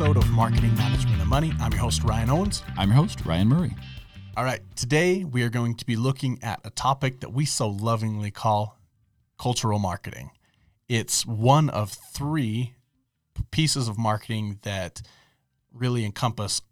episode of Marketing Management and Money. I'm your host, Ryan Owens. I'm your host, Ryan Murray. All right, today we are going to be looking at a topic that we so lovingly call cultural marketing. It's one of three pieces of marketing that really encompass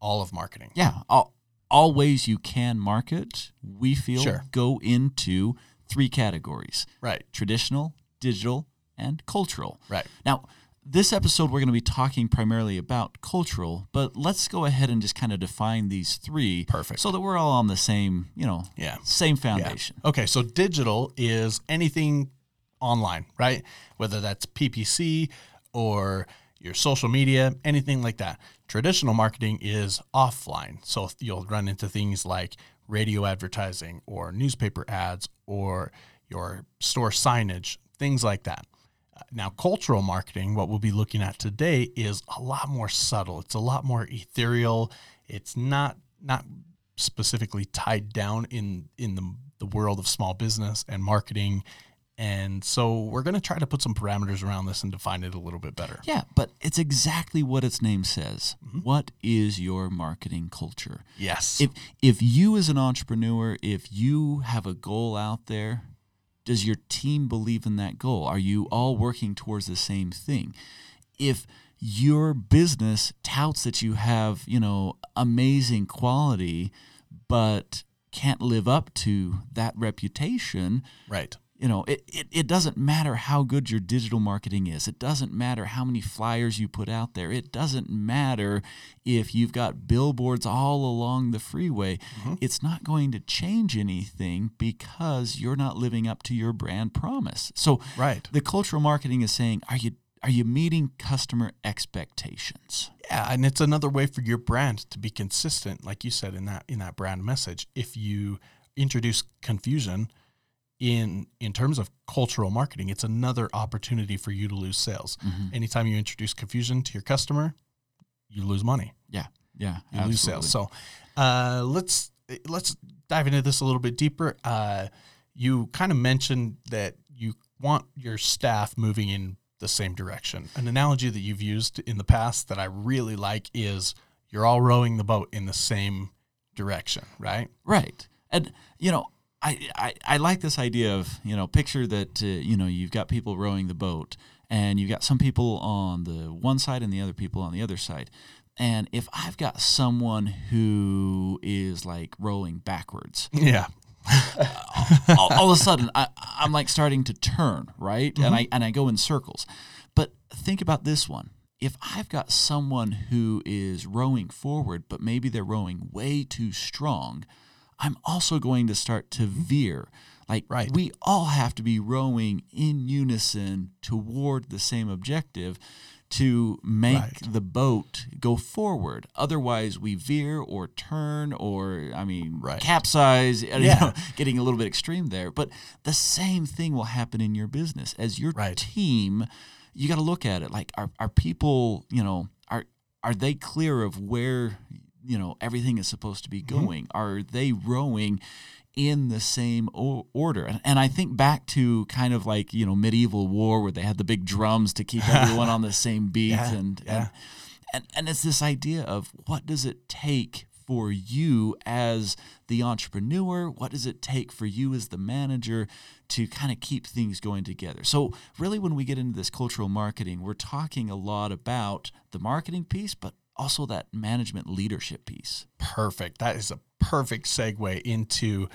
all of marketing. Yeah, all, all ways you can market, we feel Sure. go into three categories Right, traditional, digital, and cultural. right. Now, this episode, we're going to be talking primarily about cultural, but let's go ahead and just kind of define these three. Perfect. So that we're all on the same, you know, Yeah. same Yeah. foundation. Okay, so digital is anything online, right? Whether that's PPC or your social media, anything like that. Traditional marketing is offline. So you'll run into things like radio advertising or newspaper ads or your store signage, things like that. Now, cultural marketing, what we'll be looking at today, is a lot more subtle. It's a lot more ethereal. It's not not specifically tied down in in the the world of small business and marketing. And so we're going to try to put some parameters around this and define it a little bit better. Yeah, but it's exactly what its name says. Mm-hmm. What is your marketing culture? Yes. if if you as an entrepreneur if you have a goal out there does your team believe in that goal are you all working towards the same thing if your business touts that you have you know amazing quality but can't live up to that reputation right. You know it, it, it doesn't matter how good your digital marketing is. It doesn't matter how many flyers you put out there. It doesn't matter if you've got billboards all along the freeway. Mm-hmm. It's not going to change anything because you're not living up to your brand promise. So Right. the cultural marketing is saying are you are you meeting customer expectations? Yeah, and it's another way for your brand to be consistent, like you said in that in that brand message. If you introduce confusion in in terms of cultural marketing, it's another opportunity for you to lose sales. Anytime you introduce confusion to your customer, you lose money. yeah yeah you lose sales. So uh, let's let's dive into this a little bit deeper. Uh, you kind of mentioned that you want your staff moving in the same direction. An analogy that you've used in the past that I really like is you're all rowing the boat in the same direction, right? Right. And, you know, I, I, I like this idea of, you know, picture that, uh, you know, you've got people rowing the boat and you've got some people on the one side and the other people on the other side. And if I've got someone who is like rowing backwards, Yeah. all, all of a sudden I, I'm like starting to turn, right? And I and I go in circles. But think about this one. If I've got someone who is rowing forward, but maybe they're rowing way too strong, I'm also going to start to mm-hmm. veer. Like Right. we all have to be rowing in unison toward the same objective to make Right. the boat go forward. Otherwise, we veer or turn or, I mean, Right. capsize. you know, getting a little bit extreme there. But the same thing will happen in your business. As your team, you got to look at it like are, are people, you know, are are they clear of where, you know, everything is supposed to be Mm-hmm. going? Are they rowing in the same order? And, and I think back to kind of like, you know, medieval war where they had the big drums to keep everyone on the same beat Yeah, and, yeah. and and and it's this idea of what does it take for you as the entrepreneur what does it take for you as the manager to kind of keep things going together so really when we get into this cultural marketing we're talking a lot about the marketing piece but also that management leadership piece Perfect. That is a perfect segue into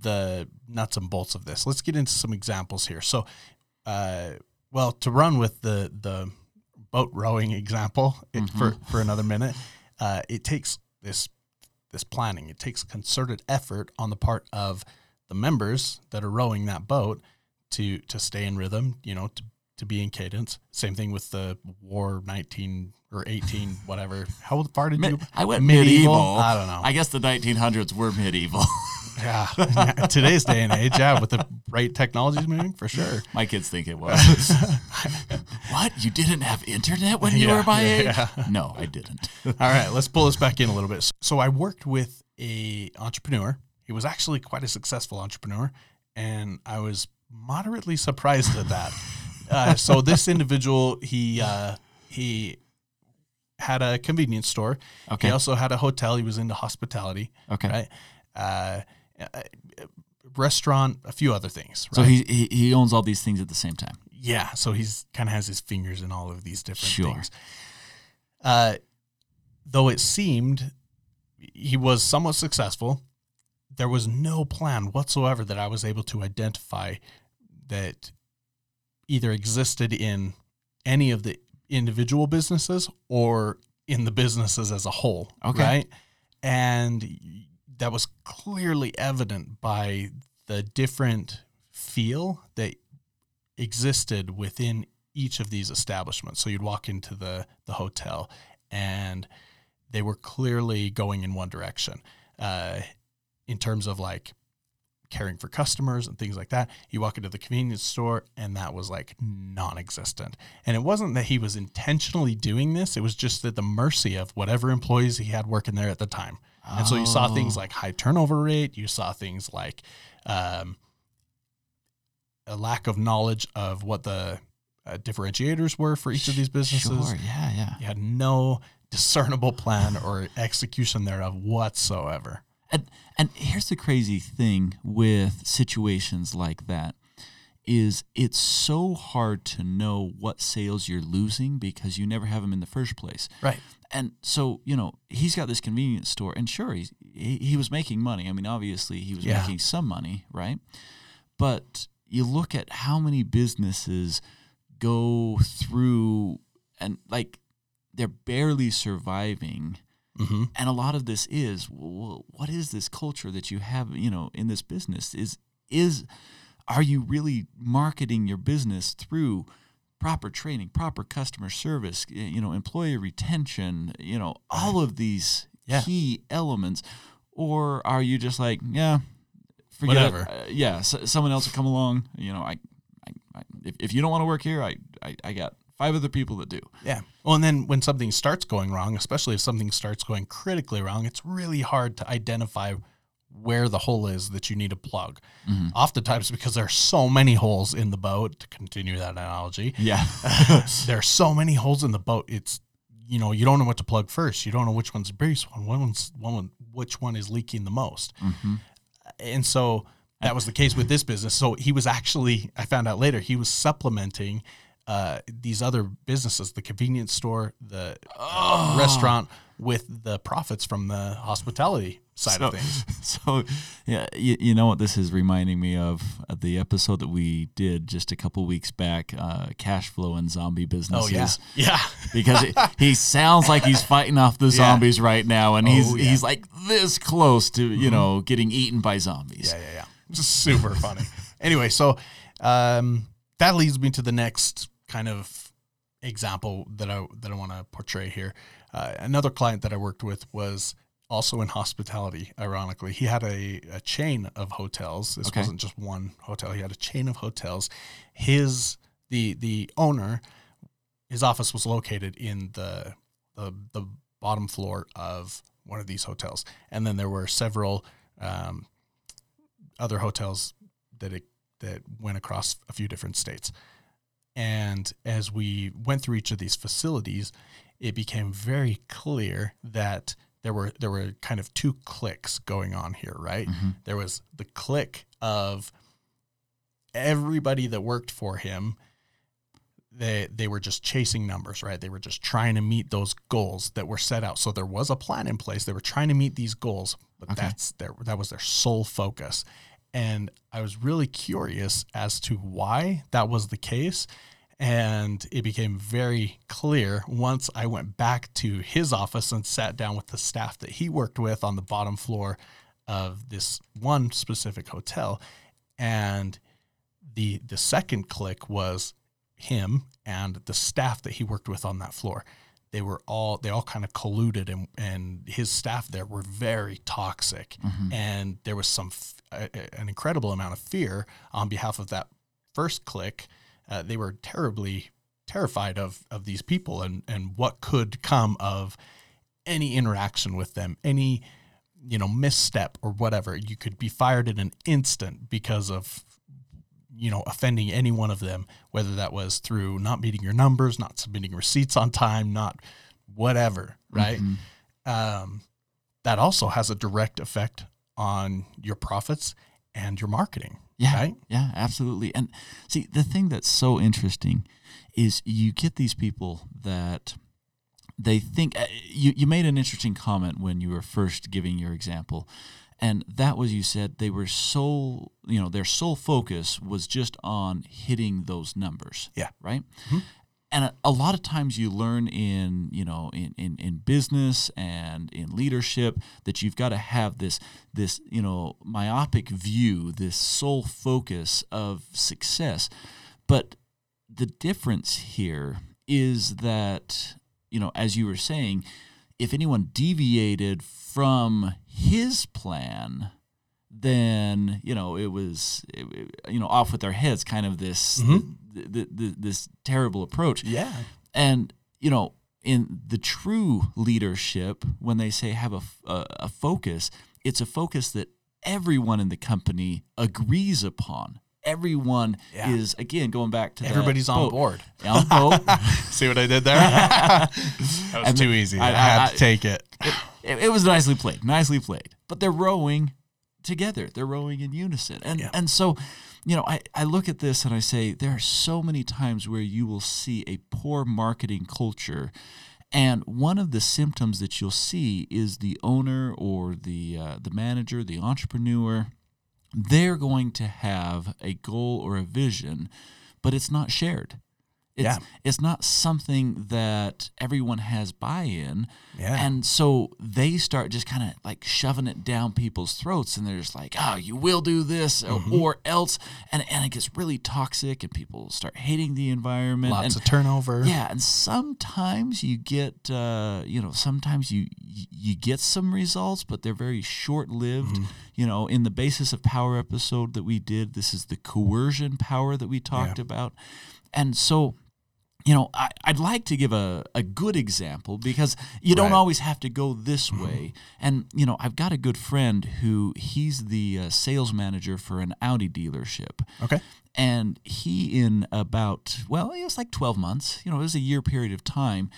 the nuts and bolts of this. Let's get into some examples here. So, uh, well, to run with the the boat rowing example it, for for another minute, uh, it takes this this planning. It takes concerted effort on the part of the members that are rowing that boat to to stay in rhythm. You know, to to be in cadence. Same thing with the war nineteen or eighteen, whatever. How far did you? i went medieval, I don't know. i guess the 1900s were medieval Yeah, today's day and age, yeah, with the right technologies moving, for sure. my kids think it was what you didn't have internet when you Yeah, were my age yeah, no i didn't All right, let's pull this back in a little bit. So I worked with a entrepreneur. He was actually quite a successful entrepreneur, and I was moderately surprised at that. Uh, so this individual, he uh, he had a convenience store. Okay. He also had a hotel. He was into hospitality. Okay. Right. Uh, uh, restaurant, a few other things. Right? So he, he he owns all these things at the same time. yeah. So he's kind of has his fingers in all of these different Sure. things. Uh, though it seemed he was somewhat successful, there was no plan whatsoever that I was able to identify that either existed in any of the individual businesses or in the businesses as a whole. Okay. Right. And that was clearly evident by the different feel that existed within each of these establishments. So you'd walk into the the hotel, and they were clearly going in one direction, uh, in terms of like caring for customers and things like that. You walk into the convenience store, and that was like non-existent. And it wasn't that he was intentionally doing this; it was just at the mercy of whatever employees he had working there at the time. And so you saw things Oh. like high turnover rate. You saw things like um, a lack of knowledge of what the uh, differentiators were for each of these businesses. Sure. Yeah. Yeah. You had no discernible plan or execution thereof whatsoever. And and here's the crazy thing with situations like that is it's so hard to know what sales you're losing because you never have them in the first place. Right. And so, you know, he's got this convenience store and sure he's, he he was making money. I mean, obviously he was Yeah. making some money, right? But you look at how many businesses go through and like they're barely surviving Mm-hmm. and a lot of this is well, what is this culture that you have you know in this business is is are you really marketing your business through proper training proper customer service you know employee retention you know all of these Yeah. key elements or are you just like yeah forget it. Whatever. Uh, yeah s someone else will come along you know i, I, I if, if you don't want to work here I, I i got five other people that do Yeah. Well, and then when something starts going wrong, especially if something starts going critically wrong, it's really hard to identify where the hole is that you need to plug. Mm-hmm. Oftentimes, because there are so many holes in the boat, to continue that analogy, yeah there are so many holes in the boat. It's you know you don't know what to plug first. You don't know which one's the biggest one. One one's one. one- Which one is leaking the most? Mm-hmm. And so that was the case with this business. So he was actually, I found out later, he was supplementing uh, these other businesses, the convenience store, the uh, restaurant, with the profits from the hospitality side of things. So, yeah, you, you know what this is reminding me of? Uh, the episode that we did just a couple weeks back, uh, cash flow and zombie Oh businesses. yeah, yeah. Because it, he sounds like he's fighting off the zombies right now, and he's Oh, yeah. Mm-hmm. he's like this close to you know getting eaten by zombies. Yeah, yeah, yeah. Just super funny. Anyway, so um, that leads me to the next kind of example that I that I want to portray here. Uh, another client that I worked with was also in hospitality. Ironically, he had a, a chain of hotels. This Okay. wasn't just one hotel. He had a chain of hotels. His the the owner, his office was located in the the, the bottom floor of one of these hotels, and then there were several. Um, other hotels that it, that went across a few different states. And as we went through each of these facilities, it became very clear that there were there were kind of two cliques going on here, right? Mm-hmm. There was the clique of everybody that worked for him they they were just chasing numbers, right? They were just trying to meet those goals that were set out. So there was a plan in place. They were trying to meet these goals, but Okay. that's their that was their sole focus. And I was really curious as to why that was the case. And it became very clear once I went back to his office and sat down with the staff that he worked with on the bottom floor of this one specific hotel. And the the second clique was him and the staff that he worked with on that floor. They were all they all kind of colluded, and and his staff there were very toxic, and there was some f- a, an incredible amount of fear on behalf of that first clique. Uh, they were terribly terrified of of these people and and what could come of any interaction with them, any you know misstep or whatever. You could be fired in an instant because of you know, offending any one of them, whether that was through not meeting your numbers, not submitting receipts on time, not whatever, right? Mm-hmm. Um, that also has a direct effect on your profits and your marketing, Yeah. right? Yeah, absolutely. And see, the thing that's so interesting is you get these people that they think uh, you you made an interesting comment when you were first giving your example. And that was you said they were so, you know, their sole focus was just on hitting those numbers. Yeah. Right? Mm-hmm. And a, a lot of times you learn in, you know, in, in, in business and in leadership that you've got to have this this, you know, myopic view, this sole focus of success. But the difference here is that, you know, as you were saying, if anyone deviated from his plan, then you know it was you know off with their heads, kind of this mm-hmm. th- th- th- this terrible approach. Yeah. And you know, in the true leadership, when they say have a a focus, it's a focus that everyone in the company agrees upon. Everyone Yeah. is again going back to that Everybody's on boat. board. On boat. See what I did there? that was And too easy. I- I, had I- to take it. it, it was nicely played, nicely played. But they're rowing together. They're rowing in unison. And Yeah. and so, you know, I, I look at this and I say there are so many times where you will see a poor marketing culture. And one of the symptoms that you'll see is the owner or the uh, the manager, the entrepreneur, they're going to have a goal or a vision, but it's not shared. It's, Yeah. it's not something that everyone has buy-in. Yeah. And so they start just kind of like shoving it down people's throats and they're just like, oh, you will do this or, Mm-hmm. or else. And, and it gets really toxic and people start hating the environment. Lots and, of turnover. yeah, and sometimes you get, uh, you know, sometimes you you get some results, but they're very short lived. Mm-hmm. You know, in the basis of power episode that we did, this is the coercion power that we talked about, and so. You know, I, I'd like to give a, a good example because you don't Right. always have to go this way. And, you know, I've got a good friend who he's the uh, sales manager for an Audi dealership Okay. and he in about well it was like 12 months you know it was a year period of time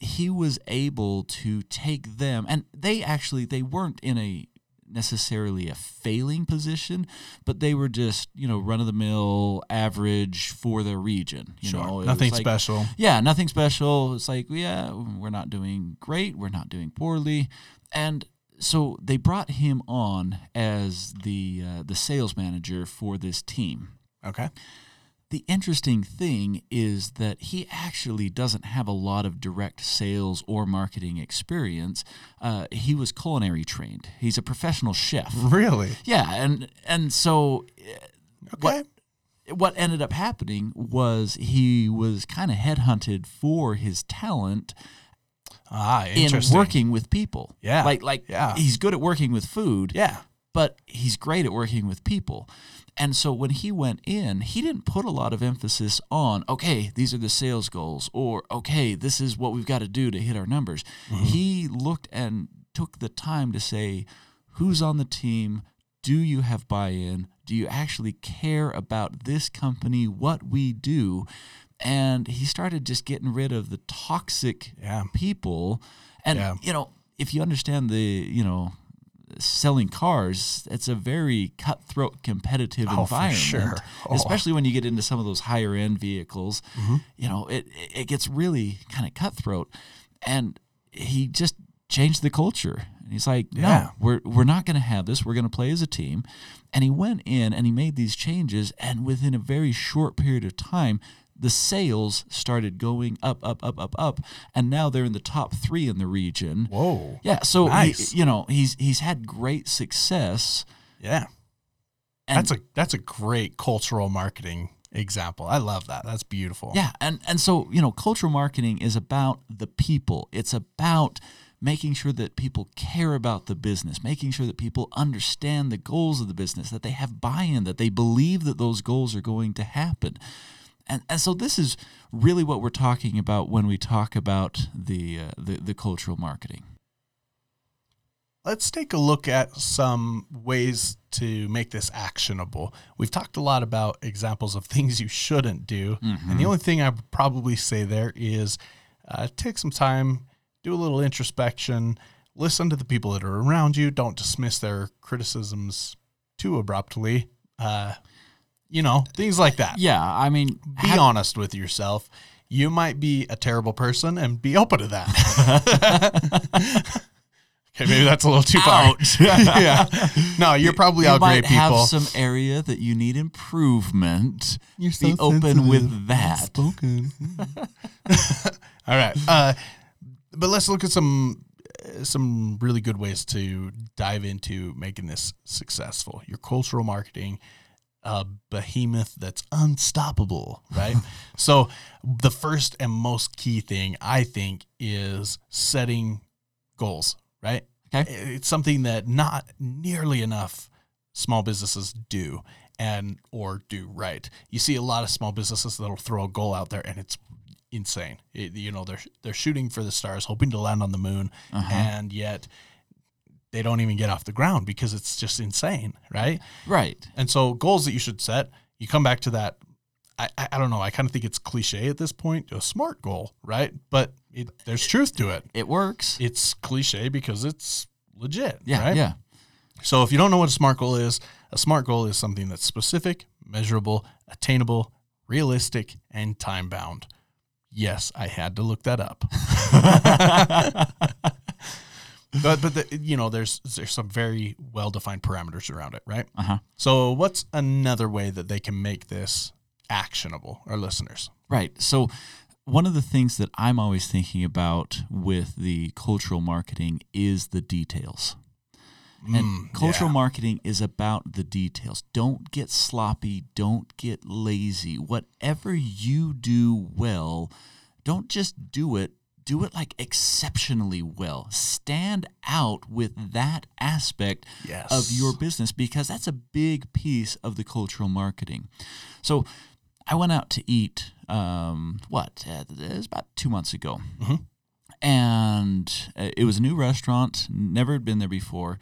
he was able to take them and they actually they weren't in a necessarily a failing position but they were just you know run of the mill average for their region you Sure. know It Nothing like- special. yeah, nothing special. It's like, yeah, we're not doing great. We're not doing poorly. And so they brought him on as the uh, the sales manager for this team. Okay. The interesting thing is that he actually doesn't have a lot of direct sales or marketing experience. Uh, he was culinary trained. He's a professional chef. Really? Yeah, and and so Okay. what ended up happening was he was kind of headhunted for his talent Ah, in working with people. Yeah, Like like yeah. he's good at working with food, Yeah. but he's great at working with people. And so when he went in, he didn't put a lot of emphasis on, okay, these are the sales goals or okay, this is what we've got to do to hit our numbers. Mm-hmm. He looked and took the time to say, who's on the team? Do you have buy-in? Do you actually care about this company, what we do? And he started just getting rid of the toxic Yeah. people. And Yeah. you know, if you understand the, you know, selling cars, it's a very cutthroat competitive Oh, for environment. sure. Oh. Especially when you get into some of those higher end vehicles. Mm-hmm. You know, it it gets really kind of cutthroat. And he just changed the culture. And he's like, no, Yeah. we're we're not going to have this. We're going to play as a team. And he went in and he made these changes. And within a very short period of time, the sales started going up, up, up, up, up, and now they're in the top three in the region. Whoa. Yeah, so he- you know he's he's had great success. Yeah. And that's a that's a great cultural marketing example. I love that. That's beautiful. Yeah, and and so you know, cultural marketing is about the people. It's about making sure that people care about the business, making sure that people understand the goals of the business, that they have buy-in, that they believe that those goals are going to happen. And and so this is really what we're talking about when we talk about the uh, the, the cultural marketing. Let's take a look at some ways to make this actionable. We've talked a lot about examples of things you shouldn't do. And the only thing I would probably say there is uh, take some time, do do a little introspection, listen to the people that are around you. Don't dismiss their criticisms too abruptly. Uh, you know, things like that. Yeah, I mean, Be have- honest with yourself. You might be a terrible person and be open to that. okay, maybe that's a little too far. Ouch. yeah. No, you're probably you all might great people. have some area that you need improvement. You're Be open with that. Spoken. All right. Uh, but let's look at some uh, some really good ways to dive into making this successful. Your cultural marketing, a behemoth that's unstoppable, right? so the first and most key thing I think is setting goals, right? Okay. It's something that not nearly enough small businesses do and or do right. You see a lot of small businesses that'll throw a goal out there and it's insane. It, you know, they're they're shooting for the stars, hoping to land on the moon, Uh-huh. and yet they don't even get off the ground because it's just insane, right? Right. And so goals that you should set, you come back to that. I, I, I don't know. I kind of think it's cliche at this point, a smart goal, right? But it, there's truth to it. It works. It's cliche because it's legit, Yeah, right? yeah. So if you don't know what a SMART goal is, a SMART goal is something that's specific, measurable, attainable, realistic, and time bound. Yes, I had to look that up. but but the, you know, there's there's some very well defined parameters around it, right? Uh-huh. So what's another way that they can make this actionable, our listeners? Right. So one of the things that I'm always thinking about with the cultural marketing is the details. And Mm, cultural yeah. marketing is about the details. Don't get sloppy. Don't get lazy. Whatever you do well, don't just do it. Do it like exceptionally well. Stand out with that aspect Yes. of your business because that's a big piece of the cultural marketing. So I went out to eat, um, what, uh, it was about two months ago. Mhm. And uh, it was a new restaurant, never had been there before.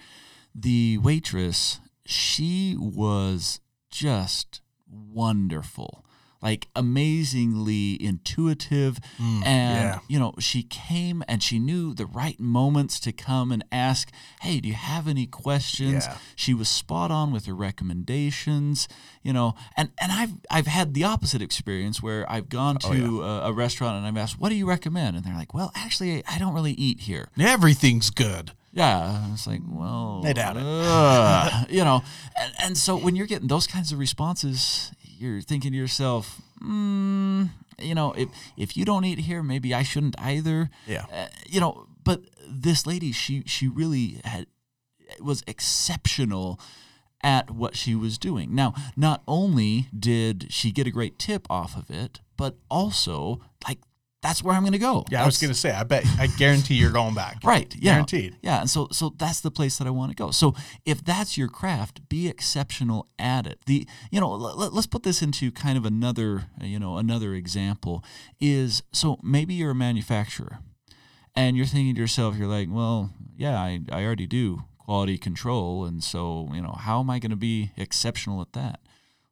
The waitress, she was just wonderful. Like amazingly intuitive. Mm, and, yeah. you know, she came and she knew the right moments to come and ask, Hey, do you have any questions? Yeah. She was spot on with her recommendations, you know, and, and I've I've had the opposite experience where I've gone Oh, to a, a restaurant and I've asked, "What do you recommend?" And they're like, "Well, actually, I don't really eat here." Everything's good. Yeah, it's like, well, I doubt it. ugh, you know, and, and so when you're getting those kinds of responses, you're thinking to yourself, mm, you know, if if you don't eat here, maybe I shouldn't either. Yeah. Uh, you know, but this lady, she she really had was exceptional at what she was doing. Now, not only did she get a great tip off of it, but also like that's where I'm going to go. Yeah, I was gonna say. I bet. I guarantee you're going back. Right. Yeah. Guaranteed. Yeah. And so so that's the place that I want to go. So if that's your craft, be exceptional at it. The you know, let, let's put this into kind of another, you know, another example is so maybe you're a manufacturer and you're thinking to yourself, you're like, well, yeah, I, I already do quality control. And so, you know, how am I going to be exceptional at that?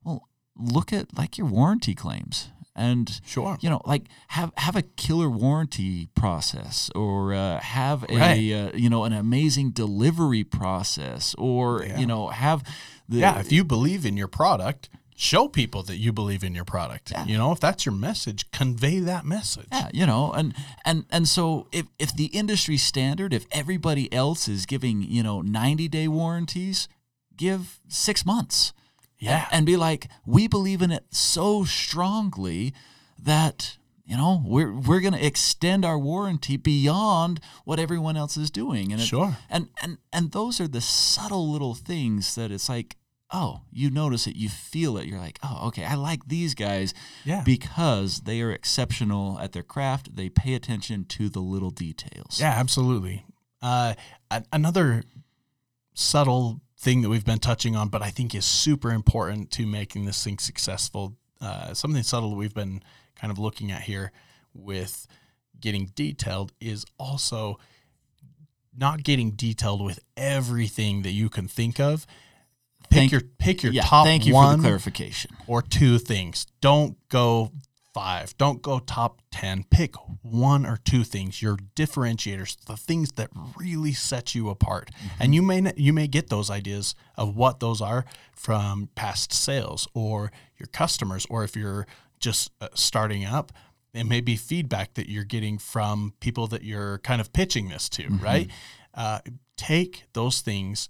Well, look at like your warranty claims and Sure. you know like have have a killer warranty process or uh, have a uh, you know an amazing delivery process or Yeah. you know have the Yeah, if you believe in your product, show people that you believe in your product. Yeah. You know, if that's your message, convey that message. Yeah, you know, and and and so if if the industry standard, if everybody else is giving you know ninety day warranties, give six months. Yeah. and be like, we believe in it so strongly that you know we're we're gonna extend our warranty beyond what everyone else is doing. And it- Sure. and and and those are the subtle little things that it's like. Oh, you notice it, you feel it. You're like, oh, okay, I like these guys Yeah. because they are exceptional at their craft. They pay attention to the little details. Yeah, absolutely. Uh, another subtle thing that we've been touching on, but I think is super important to making this thing successful. Uh, something subtle that we've been kind of looking at here with getting detailed is also not getting detailed with everything that you can think of. Pick Thank- your pick your Yeah, top thank you one for the clarification. or two things. Don't go five. Don't go top 10. Pick one or two things, your differentiators, the things that really set you apart. And you may you may get those ideas of what those are from past sales or your customers or if you're just uh, starting up, it may be feedback that you're getting from people that you're kind of pitching this to, right? Uh, take those things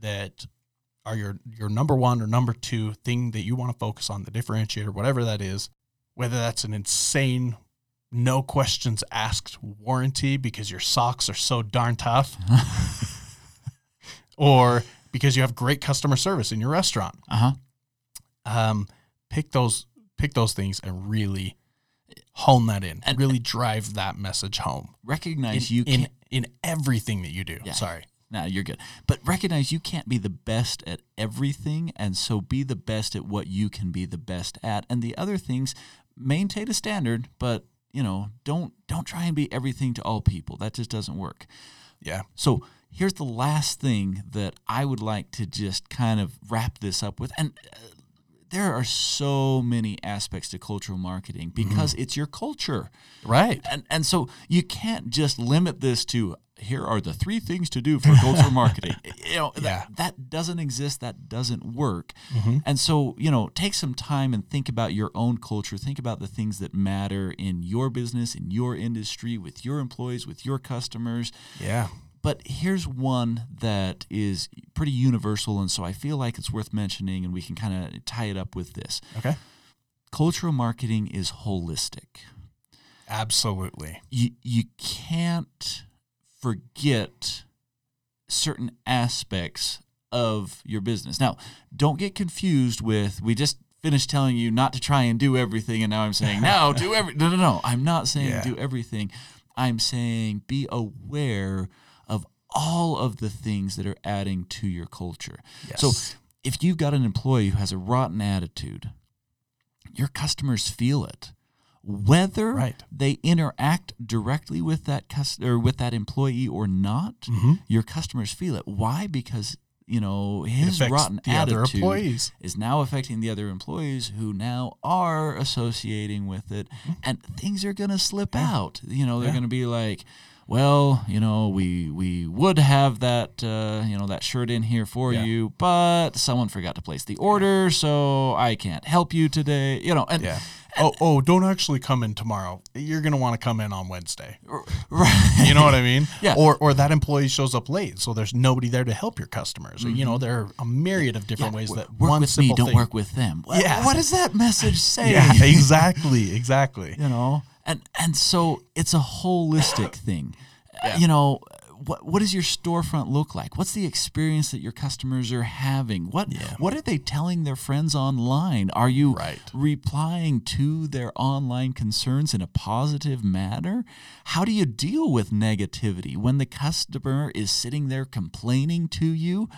that are your your number one or number two thing that you want to focus on, the differentiator, whatever that is, whether that's an insane no questions asked warranty because your socks are so darn tough or because you have great customer service in your restaurant Uh huh. um, pick those pick those things and really hone that in And- really drive that message home Recognize in, you in in everything that you do Yeah. sorry No, you're good. But recognize you can't be the best at everything, and so be the best at what you can be the best at. And the other things, maintain a standard, but you know, don't don't try and be everything to all people. That just doesn't work. yeah So here's the last thing that I would like to just kind of wrap this up with. And uh, there are so many aspects to cultural marketing because it's your culture. right And and so you can't just limit this to here are the three things to do for cultural marketing. You know, Yeah. that, that doesn't exist, that doesn't work. Mm-hmm. And so, you know, take some time and think about your own culture, think about the things that matter in your business, in your industry, with your employees, with your customers. yeah But here's one that is pretty universal and so I feel like it's worth mentioning and we can kind of tie it up with this. okay Cultural marketing is holistic absolutely you you can't forget certain aspects of your business. Now, don't get confused with we just finished telling you not to try and do everything and now I'm saying no, do every No, no, no. I'm not saying Yeah. do everything. I'm saying be aware of all of the things that are adding to your culture. So, if you've got an employee who has a rotten attitude, your customers feel it. Whether Right. they interact directly with that customer with that employee or not, Mm-hmm. your customers feel it. Why? Because you know his rotten attitude is now affecting the other employees who now are associating with it, and things are going to slip out. You know, they're Mm-hmm. Yeah. going to be like. Well, you know, we we would have that uh, you know that shirt in here for Yeah. you, but someone forgot to place the order, so I can't help you today. You know, and yeah oh oh don't actually come in tomorrow you're gonna want to come in on wednesday right, you know what i mean Yeah. or or that employee shows up late so there's nobody there to help your customers or you know there are a myriad of different ways that Mm-hmm. work one with me, don't thing work with them. What, Yeah. what does that message say? yeah exactly exactly you know and and so it's a holistic thing Yeah. you know what what does your storefront look like what's the experience that your customers are having what Yeah. what are they telling their friends online are you Right. replying to their online concerns in a positive manner how do you deal with negativity when the customer is sitting there complaining to you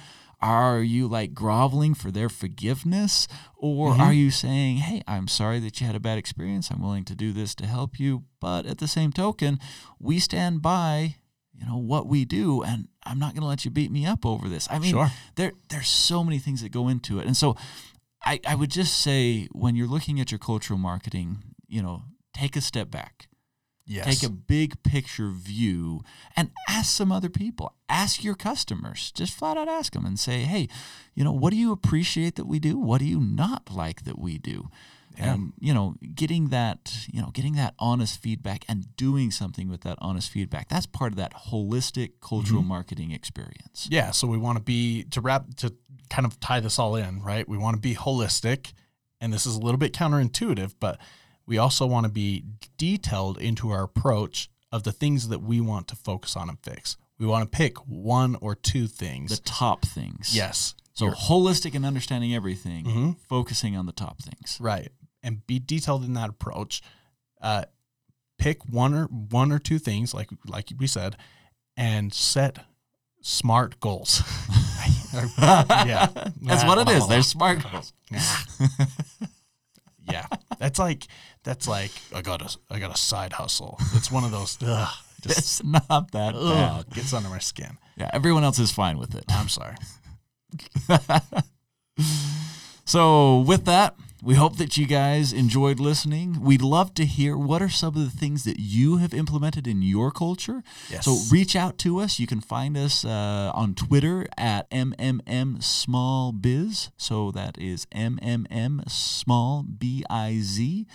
are you like groveling for their forgiveness? Or Mm-hmm. are you saying hey i'm sorry that you had a bad experience. I'm willing to do this to help you. But at the same token we stand by you know what we do and i'm not going to let you beat me up over this. I mean Sure. there there's so many things that go into it. And so I, I would just say when you're looking at your cultural marketing you know take a step back yes. take a big picture view and ask some other people. Ask your customers. Just flat out ask them and say hey you know what do you appreciate that we do? What do you not like that we do? Yeah. and you know getting that you know getting that honest feedback and doing something with that honest feedback that's part of that holistic cultural mm-hmm. marketing experience. Yeah, so we want to be to wrap to kind of tie this all in, right? We want to be holistic, and this is a little bit counterintuitive, but we also want to be detailed into our approach of the things that we want to focus on and fix. We want to pick one or two things. the top things yes. so holistic and understanding everything Mhm. focusing on the top things Right. And be detailed in that approach. Uh, pick one or one or two things, like like we said, and set smart goals. yeah. that's what it is they're smart goals yeah. That's like that's like I got a I got a side hustle. It's one of those ugh, just it's not that bad ugh, gets under my skin. Yeah, everyone else is fine with it. I'm sorry. So, with that, we hope that you guys enjoyed listening. We'd love to hear what are some of the things that you have implemented in your culture. Yes. So reach out to us. You can find us uh, on Twitter at MMM Small Biz. So that is MMM Small B I Z.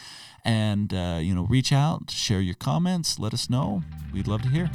And, uh, you know, reach out, share your comments, let us know. We'd love to hear.